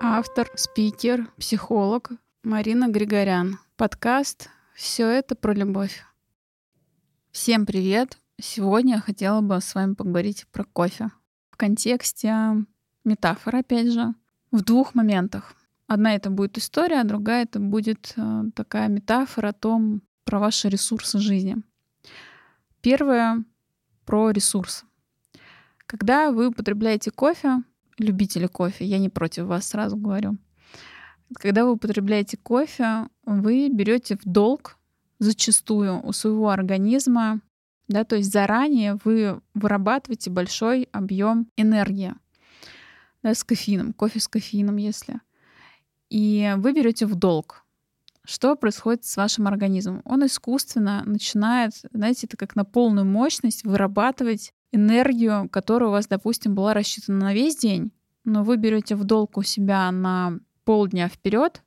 Автор, спикер, психолог Марина Григорян. Подкаст «Все это про любовь». Всем привет! Сегодня я хотела бы с вами поговорить про кофе. В контексте метафоры, опять же, в двух моментах. Одна это будет история, а другая это будет э, такая метафора о том, про ваши ресурсы жизни. Первое про ресурсы. Когда вы употребляете кофе, любители кофе, я не против вас, сразу говорю. Когда вы употребляете кофе, вы берете в долг зачастую у своего организма, да, то есть заранее вы вырабатываете большой объем энергии да, с кофеином, кофе с кофеином, если. И вы берете в долг. Что происходит с вашим организмом? Он искусственно начинает, знаете, это как на полную мощность вырабатывать энергию, которая у вас, допустим, была рассчитана на весь день, но вы берете в долг у себя на полдня вперед,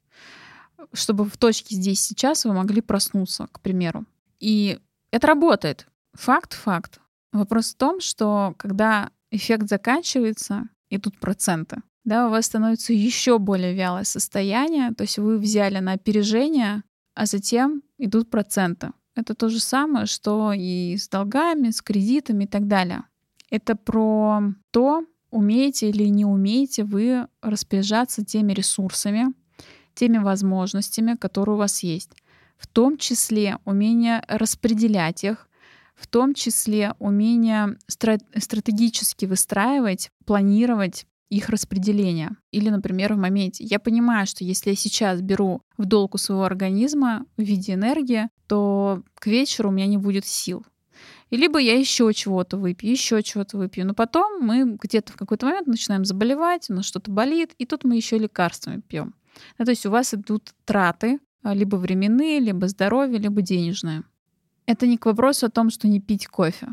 чтобы в точке здесь сейчас вы могли проснуться, к примеру. И это работает. Факт, факт. Вопрос в том, что когда эффект заканчивается, идут проценты, да, у вас становится еще более вялое состояние, то есть вы взяли на опережение, а затем идут проценты. Это то же самое, что и с долгами, с кредитами и так далее. Это про то, умеете или не умеете вы распоряжаться теми ресурсами, теми возможностями, которые у вас есть. В том числе умение распределять их, в том числе умение стратегически выстраивать, планировать их распределение. Или, например, в моменте. Я понимаю, что если я сейчас беру в долг у своего организма в виде энергии, то к вечеру у меня не будет сил. И либо я еще чего-то выпью, еще чего-то выпью. Но потом мы где-то в какой-то момент начинаем заболевать, у нас что-то болит, и тут мы еще лекарствами пьем. Ну, то есть у вас идут траты, а, либо временные, либо здоровье, либо денежные. Это не к вопросу о том, что не пить кофе.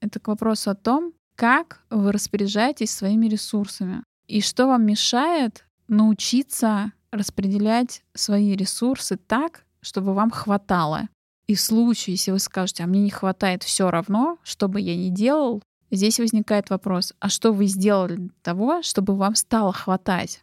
Это к вопросу о том, как вы распоряжаетесь своими ресурсами и что вам мешает научиться распределять свои ресурсы так, чтобы вам хватало. И в случае, если вы скажете, а мне не хватает все равно, что бы я ни делал, здесь возникает вопрос, а что вы сделали для того, чтобы вам стало хватать?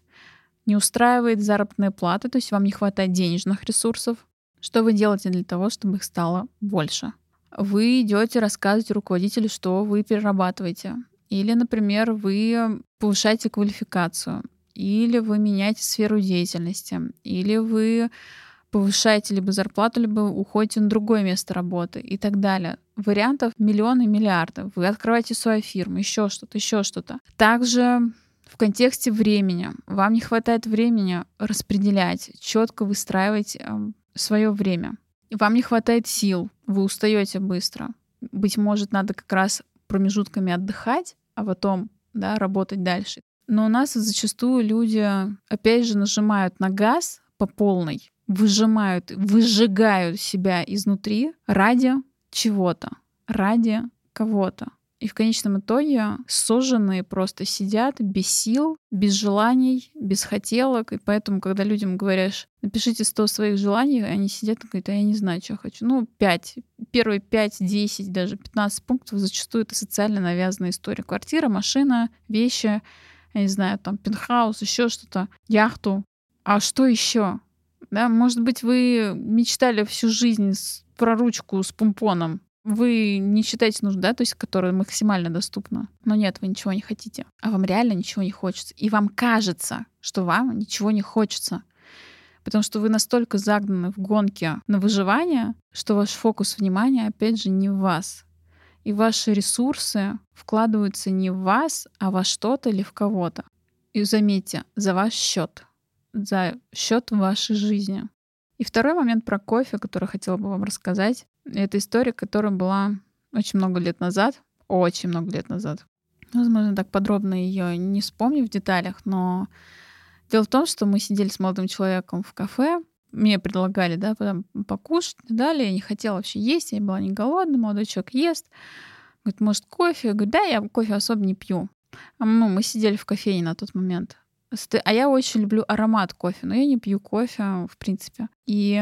Не устраивает заработная плата, то есть вам не хватает денежных ресурсов. Что вы делаете для того, чтобы их стало больше? Вы идете рассказывать руководителю, что вы перерабатываете. Или, например, вы повышаете квалификацию. Или вы меняете сферу деятельности. Или вы повышаете либо зарплату, либо уходите на другое место работы и так далее. Вариантов миллионы, миллиарды. Вы открываете свою фирму, еще что-то, еще что-то. Также в контексте времени. Вам не хватает времени распределять, четко выстраивать э, свое время. Вам не хватает сил, вы устаете быстро. Быть может, надо как раз промежутками отдыхать, а потом да, работать дальше. Но у нас зачастую люди, опять же, нажимают на газ по полной, выжимают, выжигают себя изнутри ради чего-то, ради кого-то. И в конечном итоге сожженные просто сидят без сил, без желаний, без хотелок. И поэтому, когда людям говоришь, напишите 100 своих желаний, они сидят и говорят, а я не знаю, что хочу. Ну, 5. Первые 5, 10, даже 15 пунктов зачастую это социально навязанная история. Квартира, машина, вещи, я не знаю, там, пентхаус, еще что-то, яхту. А что еще? Да, может быть, вы мечтали всю жизнь про ручку с помпоном. Вы не считаете нужным, да, то есть, которая максимально доступна. Но нет, вы ничего не хотите. А вам реально ничего не хочется. И вам кажется, что вам ничего не хочется. Потому что вы настолько загнаны в гонке на выживание, что ваш фокус внимания, опять же, не в вас. И ваши ресурсы вкладываются не в вас, а во что-то или в кого-то. И заметьте, за ваш счет за счет вашей жизни. И второй момент про кофе, который хотела бы вам рассказать, это история, которая была очень много лет назад, очень много лет назад. Возможно, так подробно ее не вспомню в деталях, но дело в том, что мы сидели с молодым человеком в кафе, мне предлагали, да, потом покушать и далее. Я не хотела вообще есть, я была не голодна, молодой человек ест. Говорит, может, кофе? Я говорю, да, я кофе особо не пью. А, ну, мы сидели в кофейне на тот момент. А я очень люблю аромат кофе, но я не пью кофе, в принципе. И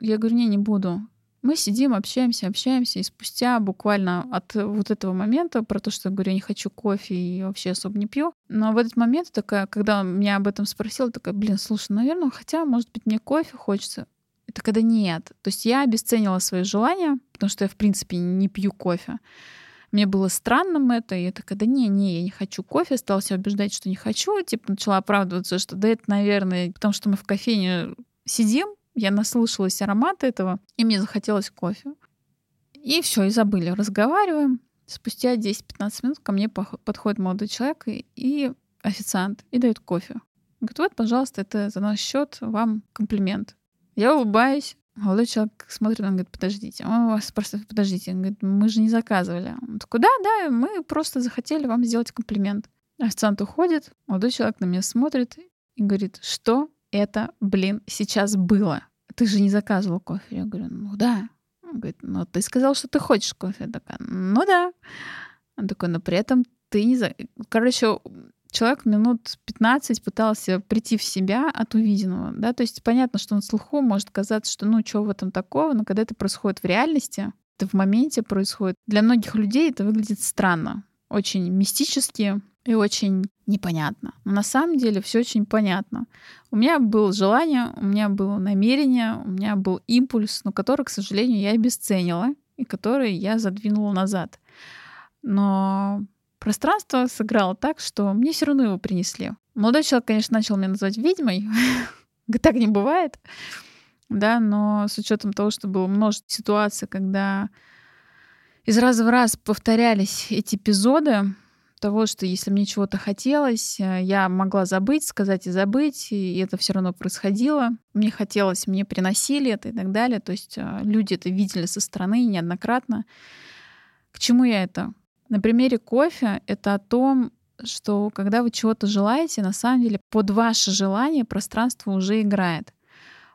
я говорю, не, не буду. Мы сидим, общаемся, общаемся, и спустя буквально от вот этого момента, про то, что я говорю, я не хочу кофе и вообще особо не пью, но в этот момент такая, когда меня об этом спросила, такая, блин, слушай, наверное, хотя, может быть, мне кофе хочется. Это когда нет. То есть я обесценила свои желания, потому что я, в принципе, не пью кофе. Мне было странным это, и я такая, да не, не, я не хочу кофе, стала себя убеждать, что не хочу, типа начала оправдываться, что да это, наверное, потому что мы в кофейне сидим, я наслушалась аромата этого, и мне захотелось кофе. И все, и забыли. Разговариваем. Спустя 10-15 минут ко мне подходит молодой человек и, и официант и дает кофе. Говорит, вот, пожалуйста, это за наш счет вам комплимент. Я улыбаюсь. Молодой человек смотрит, он говорит, подождите. Он вас просто, подождите. Он говорит, мы же не заказывали. Он такой, да, да, мы просто захотели вам сделать комплимент. Официант уходит, молодой человек на меня смотрит и говорит, что это, блин, сейчас было? Ты же не заказывал кофе. Я говорю, ну да. Он говорит, ну ты сказал, что ты хочешь кофе. Я такая, ну да. Он такой, но при этом ты не... За... Короче, человек минут 15 пытался прийти в себя от увиденного, да, то есть понятно, что на слуху может казаться, что ну что в этом такого, но когда это происходит в реальности, это в моменте происходит, для многих людей это выглядит странно, очень мистически, и очень непонятно. Но на самом деле все очень понятно. У меня было желание, у меня было намерение, у меня был импульс, но который, к сожалению, я обесценила и который я задвинула назад. Но пространство сыграло так, что мне все равно его принесли. Молодой человек, конечно, начал меня называть ведьмой. так не бывает. Да, но с учетом того, что было множество ситуаций, когда из раза в раз повторялись эти эпизоды, того, что если мне чего-то хотелось, э, я могла забыть, сказать и забыть, и это все равно происходило. Мне хотелось, мне приносили это и так далее. То есть э, люди это видели со стороны неоднократно. К чему я это? На примере кофе это о том, что когда вы чего-то желаете, на самом деле под ваше желание пространство уже играет.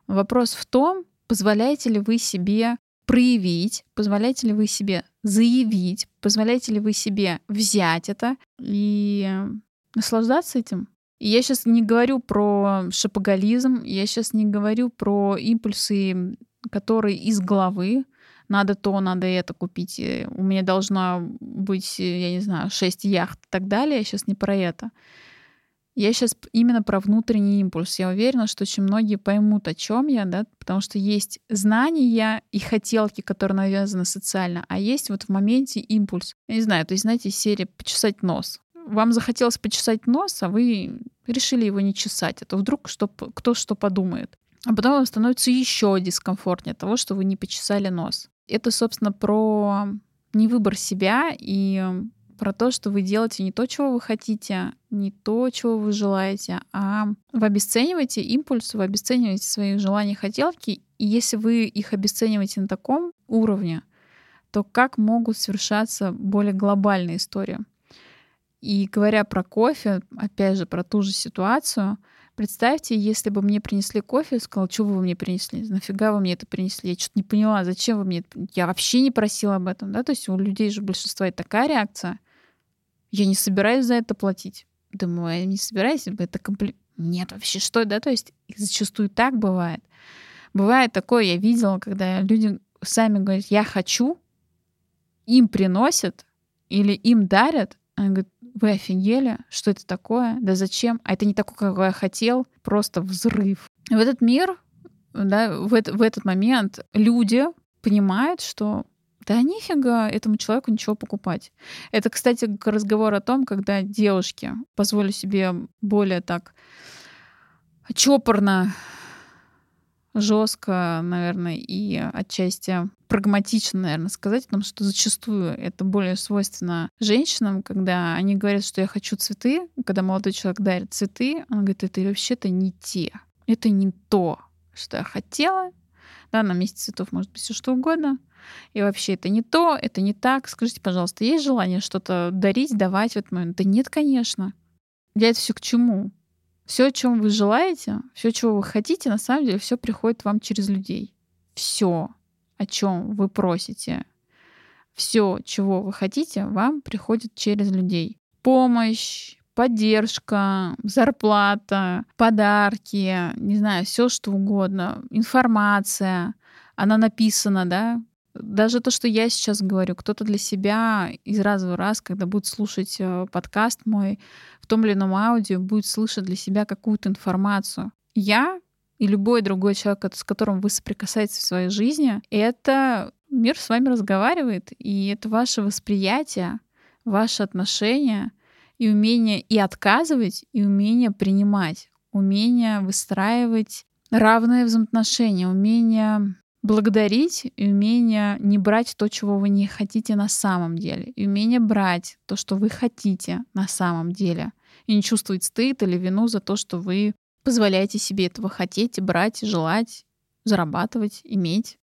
Вопрос в том, позволяете ли вы себе проявить, позволяете ли вы себе заявить, позволяете ли вы себе взять это и наслаждаться этим. И я сейчас не говорю про шапоголизм, я сейчас не говорю про импульсы, которые из головы, надо то, надо это купить, у меня должна быть, я не знаю, шесть яхт и так далее, я сейчас не про это. Я сейчас именно про внутренний импульс. Я уверена, что очень многие поймут, о чем я, да, потому что есть знания и хотелки, которые навязаны социально, а есть вот в моменте импульс. Я не знаю, то есть, знаете, серия «почесать нос». Вам захотелось почесать нос, а вы решили его не чесать, а то вдруг что, кто что подумает. А потом вам становится еще дискомфортнее от того, что вы не почесали нос. Это, собственно, про не выбор себя и про то, что вы делаете не то, чего вы хотите, не то, чего вы желаете, а вы обесцениваете импульс, вы обесцениваете свои желания, хотелки, и если вы их обесцениваете на таком уровне, то как могут совершаться более глобальные истории? И говоря про кофе, опять же, про ту же ситуацию, представьте, если бы мне принесли кофе, я сказала, что вы мне принесли? Нафига вы мне это принесли? Я что-то не поняла, зачем вы мне это... Я вообще не просила об этом, да? То есть у людей же большинства это такая реакция. Я не собираюсь за это платить. Думаю, я не собираюсь, это компли... Нет, вообще что, да? То есть зачастую так бывает. Бывает такое, я видела, когда люди сами говорят, я хочу, им приносят или им дарят, они говорят, вы офигели? Что это такое? Да зачем? А это не такое, как я хотел. Просто взрыв. В этот мир, да, в, это, в этот момент люди понимают, что да нифига этому человеку ничего покупать. Это, кстати, разговор о том, когда девушки позволят себе более так чопорно, жестко, наверное, и отчасти прагматично, наверное, сказать, потому что зачастую это более свойственно женщинам, когда они говорят, что я хочу цветы, когда молодой человек дарит цветы, он говорит, это вообще-то не те, это не то, что я хотела. Да, на месте цветов может быть все что угодно. И вообще это не то, это не так. Скажите, пожалуйста, есть желание что-то дарить, давать в этот момент? Да нет, конечно. Я это все к чему? Все, о чем вы желаете, все, чего вы хотите, на самом деле, все приходит вам через людей. Все, о чем вы просите, все, чего вы хотите, вам приходит через людей. Помощь, поддержка, зарплата, подарки, не знаю, все что угодно, информация, она написана, да, даже то, что я сейчас говорю, кто-то для себя из раза в раз, когда будет слушать э, подкаст мой в том или ином аудио, будет слышать для себя какую-то информацию. Я и любой другой человек, с которым вы соприкасаетесь в своей жизни, это мир с вами разговаривает, и это ваше восприятие, ваше отношение и умение и отказывать, и умение принимать, умение выстраивать равные взаимоотношения, умение благодарить и умение не брать то, чего вы не хотите на самом деле, и умение брать то, что вы хотите на самом деле, и не чувствовать стыд или вину за то, что вы позволяете себе этого хотеть, брать, желать, зарабатывать, иметь.